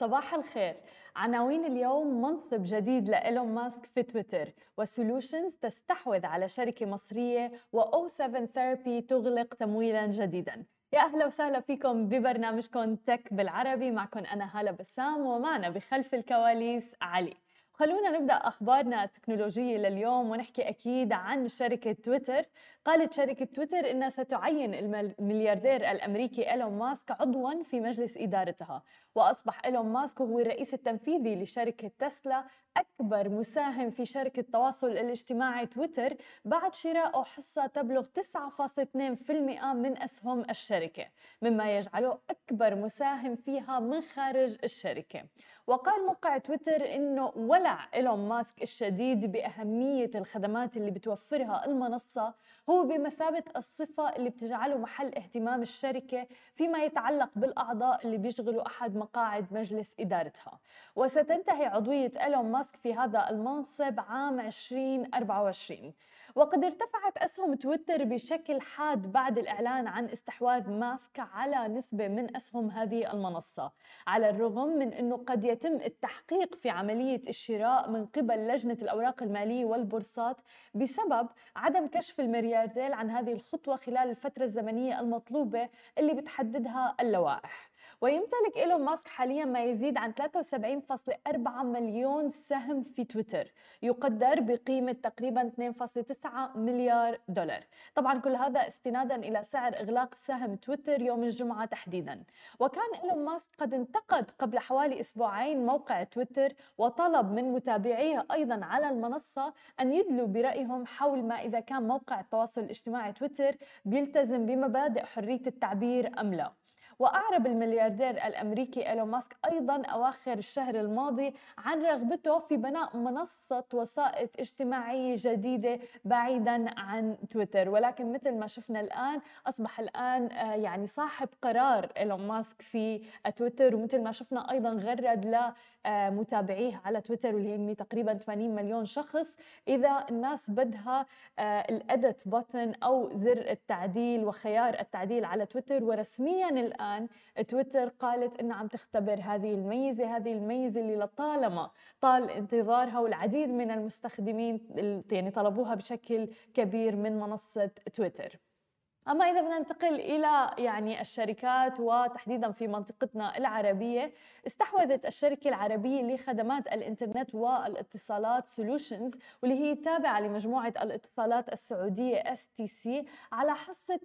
صباح الخير. عناوين اليوم منصب جديد لإيلون ماسك في تويتر وسولوشنز تستحوذ على شركة مصرية و 07 ثيرابي تغلق تمويلا جديدا. يا أهلا وسهلا فيكم ببرنامجكم تك بالعربي معكم أنا هالة بسام ومعنا بخلف الكواليس علي. خلونا نبدأ أخبارنا التكنولوجية لليوم ونحكي أكيد عن شركة تويتر. قالت شركة تويتر إنها ستعين الملياردير الأمريكي إيلون ماسك عضوا في مجلس إدارتها وأصبح إيلون ماسك هو الرئيس التنفيذي لشركة تسلا أكبر مساهم في شركة التواصل الاجتماعي تويتر بعد شرائه حصة تبلغ 9.2% من أسهم الشركة مما يجعله أكبر مساهم فيها من خارج الشركة. وقال موقع تويتر إنه ولا إيلون ماسك الشديد بأهمية الخدمات اللي بتوفرها المنصة هو بمثابة الصفة اللي بتجعله محل اهتمام الشركة فيما يتعلق بالأعضاء اللي بيشغلوا أحد مقاعد مجلس إدارتها. وستنتهي عضوية إيلون ماسك في هذا المنصب عام 2024 وقد ارتفعت أسهم تويتر بشكل حاد بعد الإعلان عن استحواذ ماسك على نسبة من أسهم هذه المنصة على الرغم من أنه قد يتم التحقيق في عملية الشراء من قبل لجنة الأوراق المالية والبورصات بسبب عدم كشف المرياديل عن هذه الخطوة خلال الفترة الزمنية المطلوبة اللي بتحددها اللوائح. ويمتلك إيلون ماسك حاليا ما يزيد عن 73.4 مليون سهم في تويتر يقدر بقيمة تقريبا 2.9 مليار دولار. طبعا كل هذا استنادا إلى سعر إغلاق سهم تويتر يوم الجمعة تحديدا. وكان إيلون ماسك قد انتقد قبل حوالي أسبوعين موقع تويتر وطلب من متابعيه أيضا على المنصة أن يدلوا برأيهم حول ما إذا كان موقع التواصل الاجتماعي تويتر بيلتزم بمبادئ حرية التعبير أم لا. وأعرب الملياردير الأمريكي إيلون ماسك أيضا أواخر الشهر الماضي عن رغبته في بناء منصة وسائط اجتماعية جديدة بعيدا عن تويتر. ولكن مثل ما شفنا الآن أصبح الآن آه، يعني صاحب قرار إيلون ماسك في تويتر ومثل ما شفنا أيضا غرد لمتابعيه على تويتر واللي هن تقريبا 80 مليون شخص. إذا الناس بدها آه، الأدت بوتن أو زر التعديل وخيار التعديل على تويتر ورسميا الآن الآن تويتر قالت إنها عم تختبر هذه الميزة هذه الميزة اللي لطالما طال انتظارها والعديد من المستخدمين يعني طلبوها بشكل كبير من منصة تويتر. أما إذا بدنا ننتقل إلى يعني الشركات وتحديدا في منطقتنا العربية استحوذت الشركة العربية لخدمات الإنترنت والاتصالات سولوشنز واللي هي تابعة لمجموعة الاتصالات السعودية اس تي سي على حصة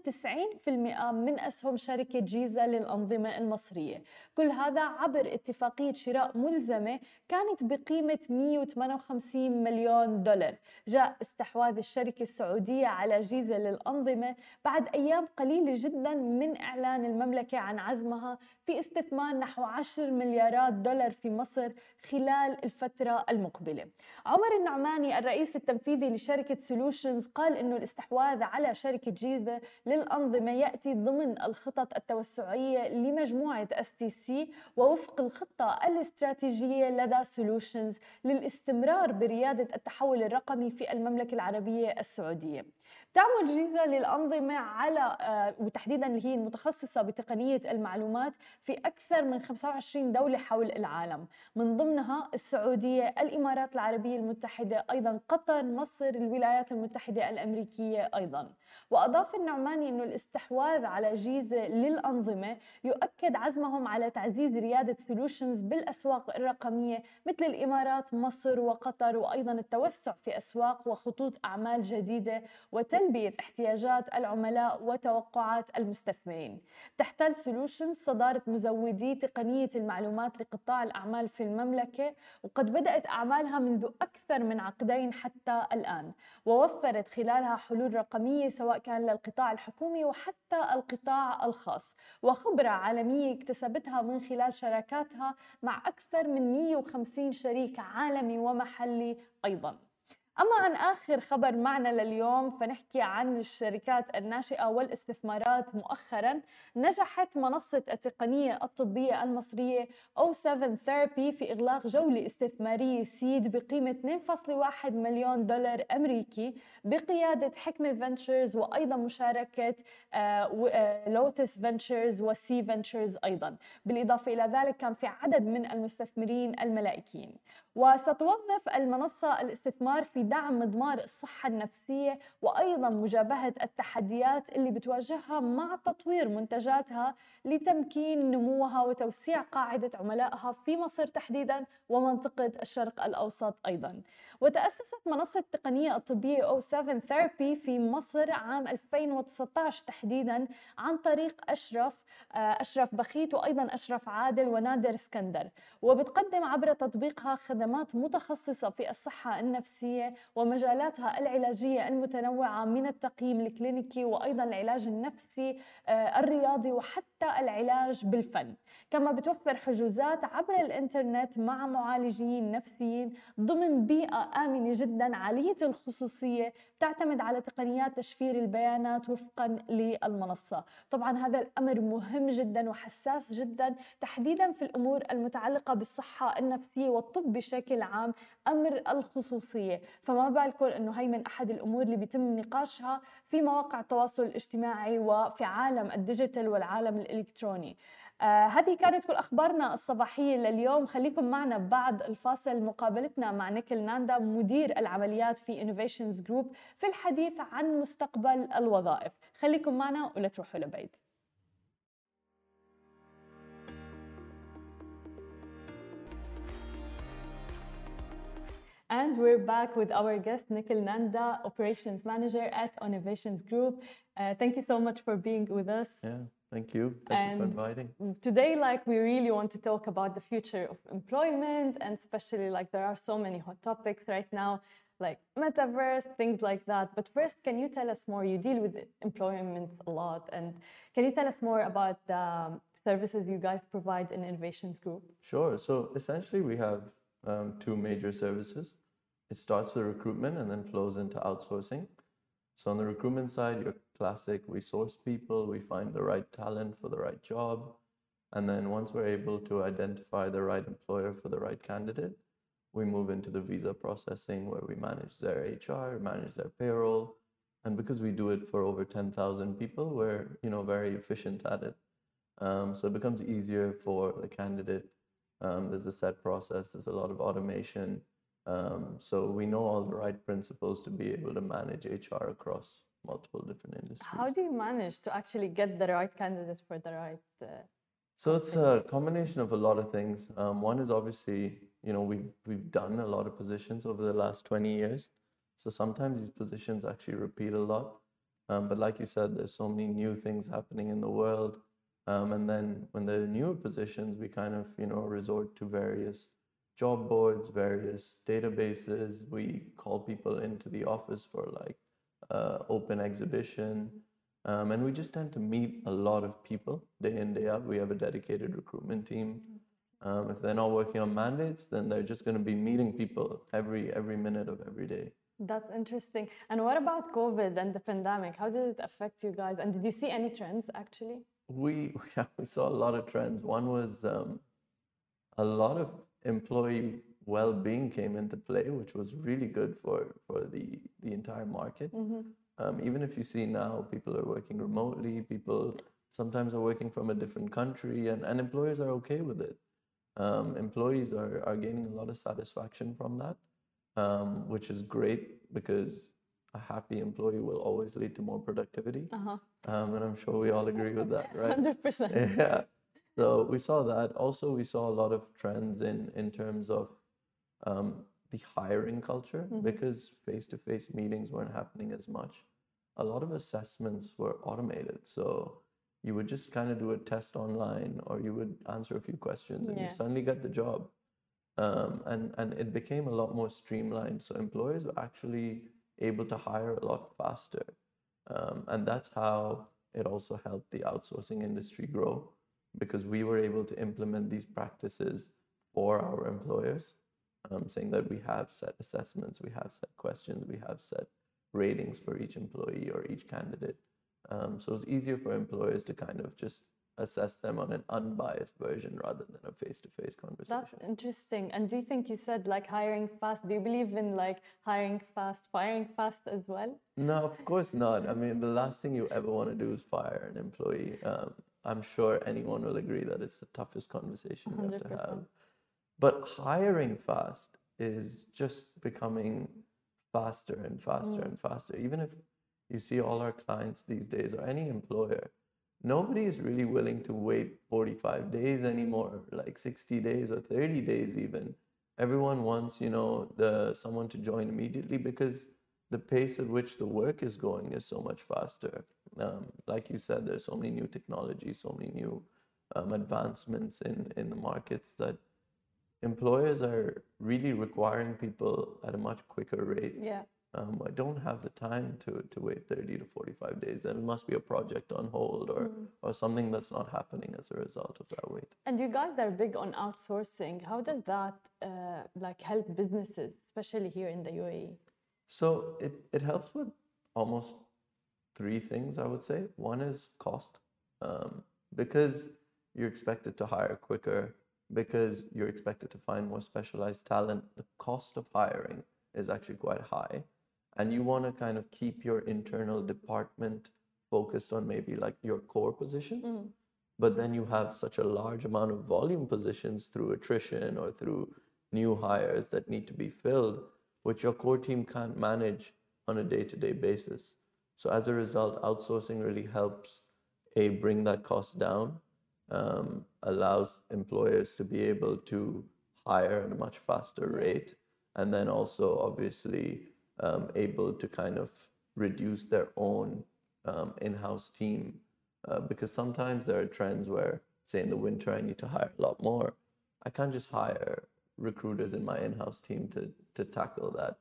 90% من أسهم شركة جيزه للأنظمة المصرية. كل هذا عبر اتفاقية شراء ملزمة كانت بقيمة 158 مليون دولار. جاء استحواذ الشركة السعودية على جيزه للأنظمة بعد أيام قليلة جدا من إعلان المملكة عن عزمها في استثمار نحو 10 مليارات دولار في مصر خلال الفترة المقبلة. عمر النعماني الرئيس التنفيذي لشركة سولوشنز قال أنه الاستحواذ على شركة جيزة للأنظمة يأتي ضمن الخطط التوسعية لمجموعة اس تي سي ووفق الخطة الاستراتيجية لدى سولوشنز للاستمرار بريادة التحول الرقمي في المملكة العربية السعودية. تعمل جيزة للأنظمة على آه، وتحديدا اللي هي المتخصصة بتقنية المعلومات في أكثر من 25 دولة حول العالم. من ضمنها السعودية الإمارات العربية المتحدة أيضا قطر مصر الولايات المتحدة الأمريكية أيضا. وأضاف النعماني أنه الاستحواذ على جيزة للأنظمة يؤكد عزمهم على تعزيز ريادة سولوشنز بالأسواق الرقمية مثل الإمارات مصر وقطر وأيضا التوسع في أسواق وخطوط أعمال جديدة وتلبية احتياجات العملاء وتوقعات المستثمرين. تحتل سولوشنز صدارة مزودي تقنية المعلومات لقطاع الأعمال في المملكة وقد بدأت أعمالها منذ أكثر من عقدين حتى الآن ووفرت خلالها حلول رقمية سواء كان للقطاع الحكومي وحتى القطاع الخاص. وخبرة عالمية اكتسبتها من خلال شراكاتها مع أكثر من 150 شريك عالمي ومحلي أيضاً. أما عن آخر خبر معنا لليوم فنحكي عن الشركات الناشئة والاستثمارات. مؤخرا نجحت منصة التقنية الطبية المصرية O7 Therapy في إغلاق جولة استثمارية سيد بقيمة 2.1 مليون دولار أمريكي بقيادة حكمة فنتشرز وأيضا مشاركة لوتس فنتشرز وسي فنتشرز أيضا. بالإضافة إلى ذلك كان في عدد من المستثمرين الملائكيين. وستوظف المنصة الاستثمار في دعم مضمار الصحة النفسية وأيضا مجابهة التحديات اللي بتواجهها مع تطوير منتجاتها لتمكين نموها وتوسيع قاعدة عملائها في مصر تحديدا ومنطقة الشرق الأوسط أيضا. وتأسست منصة التقنية الطبية O7 Therapy في مصر عام 2019 تحديدا عن طريق أشرف أشرف بخيت وأيضا أشرف عادل ونادر اسكندر. وبتقدم عبر تطبيقها خدمات متخصصة في الصحة النفسية ومجالاتها العلاجية المتنوعة من التقييم الكلينيكي وأيضا العلاج النفسي آه، الرياضي وحتى العلاج بالفن. كما بتوفر حجوزات عبر الإنترنت مع معالجين نفسيين ضمن بيئة آمنة جدا عالية الخصوصية تعتمد على تقنيات تشفير البيانات وفقا للمنصة. طبعا هذا الأمر مهم جدا وحساس جدا تحديدا في الأمور المتعلقة بالصحة النفسية والطب بشكل عام أمر الخصوصية. فما بالكم أنه هي من أحد الأمور اللي بيتم نقاشها في مواقع التواصل الاجتماعي وفي عالم الديجيتال والعالم الإلكتروني. آه هذه كانت كل أخبارنا الصباحية لليوم. خليكم معنا بعد الفاصل. مقابلتنا مع نيكل ناندا مدير العمليات في Innovations Group في الحديث عن مستقبل الوظائف. خليكم معنا ولا تروحوا لبعيد. And we're back with our guest, Nikhil Nanda, Operations Manager at Innovations Group. Uh, thank you so much for being with us. Yeah, thank you. Thank you for inviting. Today, like, we really want to talk about the future of employment, and especially, like, there are so many hot topics right now, like metaverse, things like that. But first, can you tell us more? You deal with employment a lot, and can you tell us more about the services you guys provide in Innovations Group? Sure. So essentially, we have um, two major services. It starts with recruitment and then flows into outsourcing. So on the recruitment side, your classic, we source people, we find the right talent for the right job. And then once we're able to identify the right employer for the right candidate, we move into the visa processing where we manage their HR, manage their payroll. And because we do it for over 10,000 people, we're you know very efficient at it. Um, so it becomes easier for the candidate um, there's a set process, there's a lot of automation. Um, so we know all the right principles to be able to manage HR across multiple different industries. How do you manage to actually get the right candidate for the right? Uh, so it's a combination of a lot of things. Um, one is obviously, you know, we've we've done a lot of positions over the last 20 years. So sometimes these positions actually repeat a lot. Um, but like you said, there's so many new things happening in the world. Um, and then when there are newer positions, we kind of, you know, resort to various job boards, various databases. We call people into the office for like uh, open exhibition. Um, and we just tend to meet a lot of people day in, day out. We have a dedicated recruitment team. Um, if they're not working on mandates, then they're just going to be meeting people every every minute of every day. That's interesting. And what about COVID and the pandemic? How did it affect you guys? And did you see any trends actually? we yeah, we saw a lot of trends. One was um, a lot of employee well-being came into play, which was really good for for the the entire market. Mm-hmm. Um, even if you see now, people are working remotely. People sometimes are working from a different country, and, and employers are okay with it. Um, employees are, are gaining a lot of satisfaction from that, um, which is great because a happy employee will always lead to more productivity. Uh-huh. Um, and I'm sure we all agree with that, right? 100%. Yeah. So we saw that. Also, we saw a lot of trends in, in terms of um, the hiring culture mm-hmm. because face to face meetings weren't happening as much. A lot of assessments were automated. So you would just kind of do a test online or you would answer a few questions and yeah. you suddenly get the job. Um, and, and it became a lot more streamlined. So employers were actually able to hire a lot faster. Um, and that's how it also helped the outsourcing industry grow because we were able to implement these practices for our employers. Um, saying that we have set assessments, we have set questions, we have set ratings for each employee or each candidate. Um, so it's easier for employers to kind of just assess them on an unbiased version rather than a face-to-face conversation. That's interesting. And do you think you said like hiring fast? Do you believe in like hiring fast, firing fast as well? No, of course not. I mean, the last thing you ever want to do is fire an employee. Um, I'm sure anyone will agree that it's the toughest conversation you have to have. But hiring fast is just becoming faster and faster and faster. Even if you see all our clients these days or any employer, nobody is really willing to wait 45 days anymore, like 60 days or 30 days even. Everyone wants, you know, the someone to join immediately because the pace at which the work is going is so much faster. Um, like you said, there's so many new technologies, so many new um, advancements in, in the markets that employers are really requiring people at a much quicker rate. Yeah. Um, I don't have the time to, to wait 30 to 45 days. Then it must be a project on hold or, or something that's not happening as a result of that wait. And you guys are big on outsourcing. How does that uh, like help businesses, especially here in the? UAE? So it, it helps with almost three things, I would say. One is cost, um, because you're expected to hire quicker, because you're expected to find more specialized talent. The cost of hiring is actually quite high. And you want to kind of keep your internal department focused on maybe like your core positions. Mm-hmm. But then you have such a large amount of volume positions through attrition or through new hires that need to be filled, which your core team can't manage on a day to day basis. So as a result, outsourcing really helps a bring that cost down, um, allows employers to be able to hire at a much faster rate, and then also obviously um, able to kind of reduce their own um, in-house team. Uh, because sometimes there are trends where say in the winter i need to hire a lot more. I can't just hire recruiters in my in-house team to to tackle that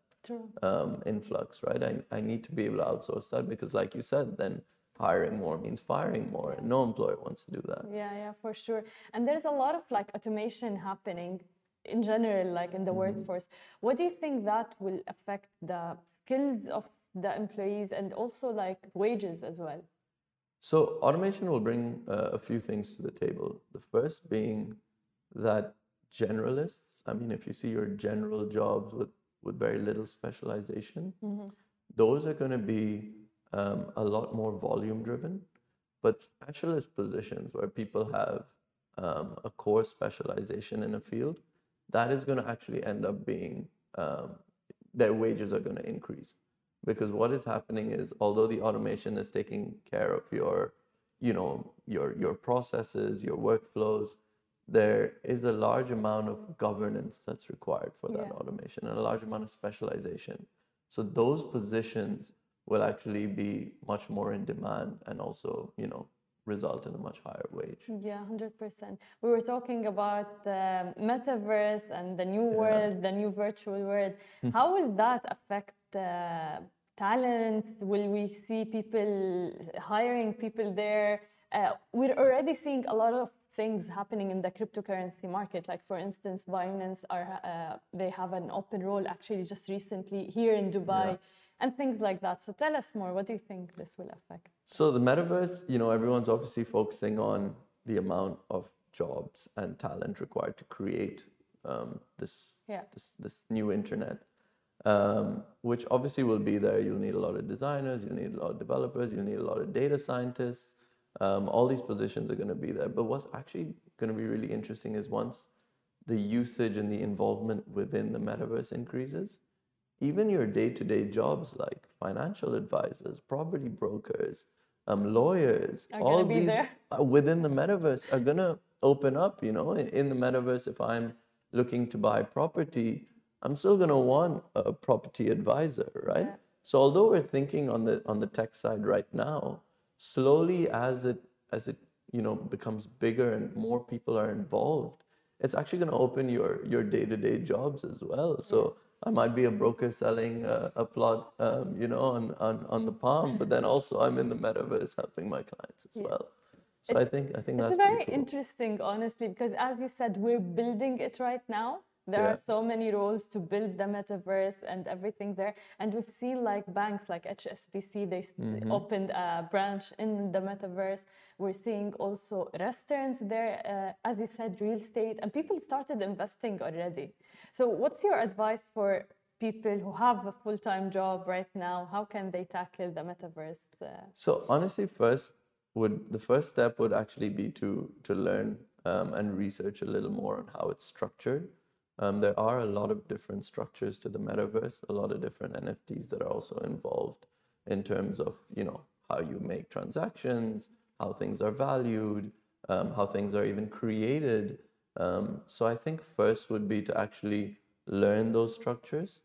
um, influx right? I, I need to be able to outsource that because like you said then hiring more means firing more and no employer wants to do that Yeah, yeah, for sure. And there's a lot of like automation happening in general, like in the workforce. What do you think that will affect the skills of the employees and also like wages as well? So automation will bring uh, a few things to the table. The first being that generalists, I mean, if you see your general jobs with, with very little specialization, those are going to be um, a lot more volume driven. But specialist positions where people have um, a core specialization in a field, that is going to actually end up being um, their wages are going to increase because what is happening is although the automation is taking care of your you know your your processes your workflows there is a large amount of governance that's required for that Yeah. automation and a large amount of specialization so those positions will actually be much more in demand and also you know result in a much higher wage Yeah, 100%. We were talking about the metaverse and the new world, the new virtual world. How will that affect the talent? Will we see people hiring people there? Uh, we're already seeing a lot of things happening in the cryptocurrency market. Like, for instance, Binance are uh, they have an open role actually just recently here in Dubai, and things like that. So tell us more. What do you think this will affect? So the metaverse, you know, everyone's obviously focusing on the amount of jobs and talent required to create um, this, Yeah. this this new internet, um, which obviously will be there. You'll need a lot of designers, you'll need a lot of developers, you'll need a lot of data scientists. Um, all these positions are going to be there. But what's actually going to be really interesting is once the usage and the involvement within the metaverse increases, even your day-to-day jobs like financial advisors, property brokers, um, lawyers, are all these there. uh, within the metaverse are gonna open up. You know, in, in the metaverse, if I'm looking to buy property, I'm still gonna want a property advisor, right? Yeah. So although we're thinking on the on the tech side right now, slowly as it as it you know becomes bigger and more people are involved, it's actually going to open your your day to day jobs as well. So I might be a broker selling a, a plot, um, you know, on, on on the palm, but then also I'm in the metaverse helping my clients as well. So I think I think It's that's very cool. interesting, honestly, because as you said, we're building it right now. There Yeah. are so many roles to build the metaverse and everything there. And we've seen like banks like HSBC, they Mm-hmm. opened a branch in the metaverse. We're seeing also restaurants there, uh, as you said, real estate, and people started investing already. So, what's your advice for people who have a full time job right now? How can they tackle the metaverse? Uh, So honestly, first would the first step would actually be to to learn um, and research a little more on how it's structured. Um, there are a lot of different structures to the metaverse, a lot of different NFTs that are also involved in terms of you know how you make transactions, how things are valued, um, how things are even created. Um, so I think first would be to actually learn those structures,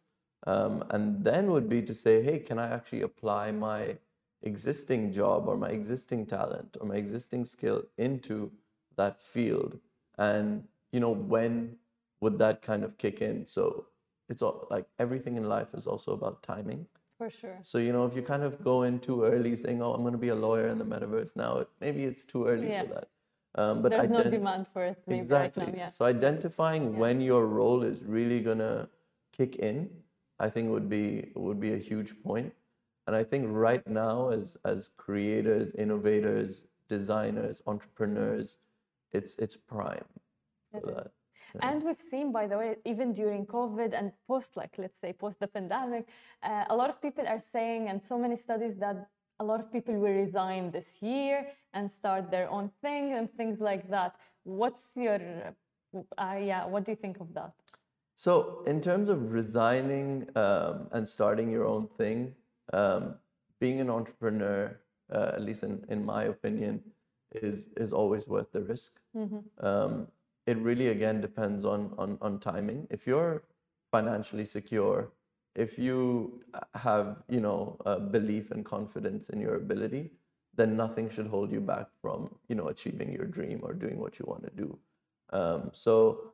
um, and then would be to say, hey, can I actually apply my existing job or my existing talent or my existing skill into that field and you know when would that kind of kick in so it's all like everything in life is also about timing for sure. so you know if you kind of go in too early saying oh i'm going to be a lawyer in the metaverse now maybe it's too early Yeah. for that um, but There's no demand for it maybe exactly right now. Yeah. so identifying when your role is really going to kick in i think would be would be a huge point and i think right now as as creators innovators designers entrepreneurs it's it's prime for It that And we've seen, by the way, even during COVID and post, like let's say post the pandemic, uh, a lot of people are saying, and so many studies that a lot of people will resign this year and start their own thing and things like that. What's your, uh, yeah, what do you think of that? So, in terms of resigning um, and starting your own thing, um, being an entrepreneur, uh, at least in, in my opinion, is is always worth the risk. Um, it really again depends on, on on timing. If you're financially secure, if you have you know belief and confidence in your ability, then nothing should hold you back from you know achieving your dream or doing what you want to do. Um, so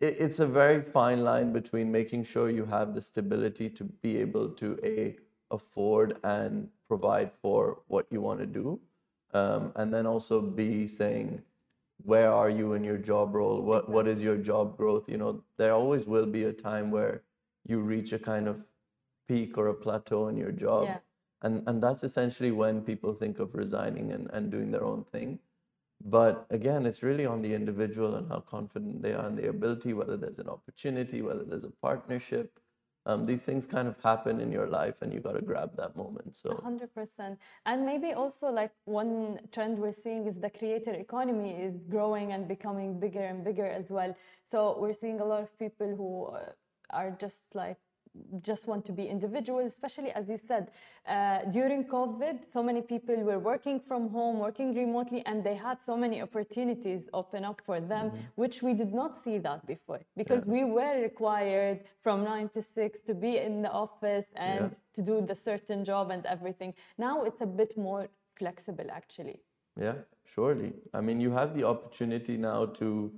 it, it's a very fine line between making sure you have the stability to be able to a afford and provide for what you want to do um, and then also b saying where are you in your job role? What what is your job growth? You know there always will be a time where you reach a kind of peak or a plateau in your job. Yeah. and and that's essentially when people think of resigning and, and doing their own thing. But again it's really on the individual and how confident they are in their ability whether there's an opportunity whether there's a partnership um, these things kind of happen in your life and you got to grab that moment so 100%. And maybe also like one trend we're seeing is the creator economy is growing and becoming bigger and bigger as well. So we're seeing a lot of people who uh, are just like just want to be individual, especially as you said, uh, during COVID, so many people were working from home, working remotely, and they had so many opportunities open up for them, which we did not see that before because we were required from nine to six to be in the office and to do the certain job and everything. Now it's a bit more flexible, actually. Yeah, surely. I mean, you have the opportunity now to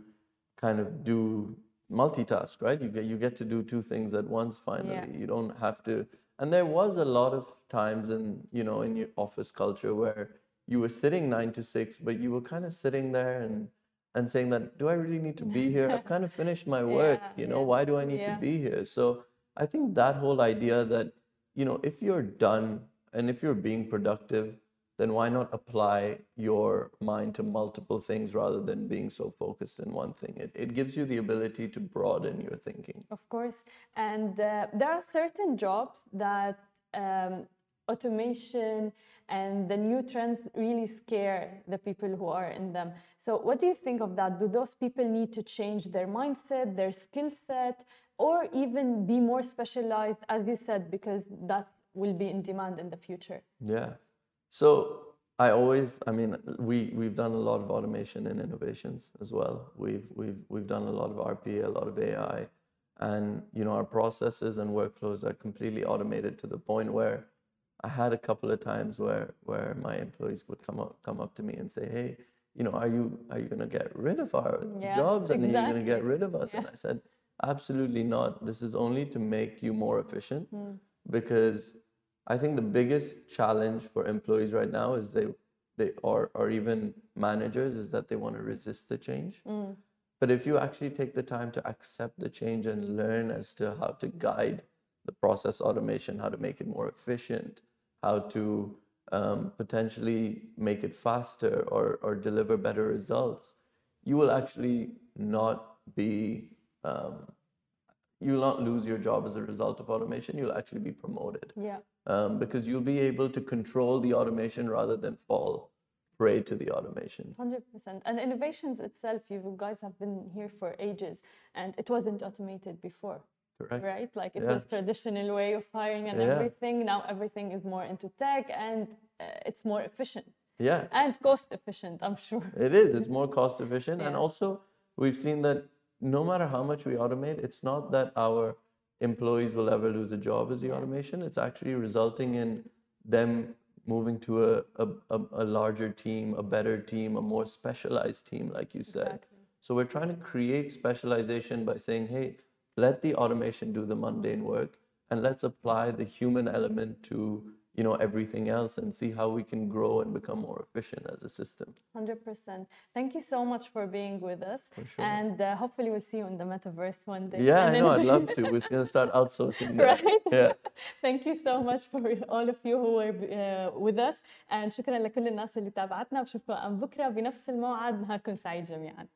kind of do multitask, right? You get you get to do two things at once finally. You don't have to and there was a lot of times in, you know, in your office culture where you were sitting 9 to 6 but you were kind of sitting there and and saying that do I really need to be here? I've kind of finished my work, Yeah, you know, yeah, why do I need yeah. to be here? So I think that whole idea that, you know, if you're done and if you're being productive, then why not apply your mind to multiple things rather than being so focused in one thing? It, it gives you the ability to broaden your thinking. Of course. And uh, there are certain jobs that um, automation and the new trends really scare the people who are in them. So, what do you think of that? Do those people need to change their mindset, their skill set, or even be more specialized, as you said, because that will be in demand in the future? Yeah. So I always, I mean, we we've done a lot of automation and innovations as well. We've we've we've done a lot of RPA, a lot of AI, and you know our processes and workflows are completely automated to the point where I had a couple of times where where my employees would come up come up to me and say, hey, you know, are you are you gonna get rid of our Yeah, jobs and then you're gonna get rid of us? And I said, absolutely not. This is only to make you more efficient hmm. because I think the biggest challenge for employees right now is they they or or even managers is that they want to resist the change. But if you actually take the time to accept the change and learn as to how to guide the process automation, how to make it more efficient, how to um, potentially make it faster or, or deliver better results, you will actually not be, um, you will not lose your job as a result of automation. You'll actually be promoted Yeah. Um, because you'll be able to control the automation rather than fall prey to the automation. 100%. And innovations itself, you guys have been here for ages and it wasn't automated before, Correct? right? Like it Yeah. was traditional way of hiring and Yeah. everything. Now everything is more into tech and uh, it's more efficient Yeah, and cost efficient, I'm sure. it is. It's more cost efficient. And also, we've seen that no matter how much we automate, it's not that our employees will ever lose a job as the Yeah. automation. It's actually resulting in them moving to a, a, a, a larger team, a better team, a more specialized team, like you said. Exactly. So we're trying to create specialization by saying, hey, let the automation do the mundane work and let's apply the human element to you know everything else and see how we can grow and become more efficient as a system. 100%. Thank you so much for being with us. For sure. And uh, hopefully we'll see you in the metaverse one day. Yeah, And I then- know. I'd love to. We're going to start outsourcing that. Right? Yeah. Thank you so much for all of you who were uh, with us and شكرا لكل الناس اللي تابعتنا بشوفكم بكره بنفس الموعد نهاركم سعيد جميعا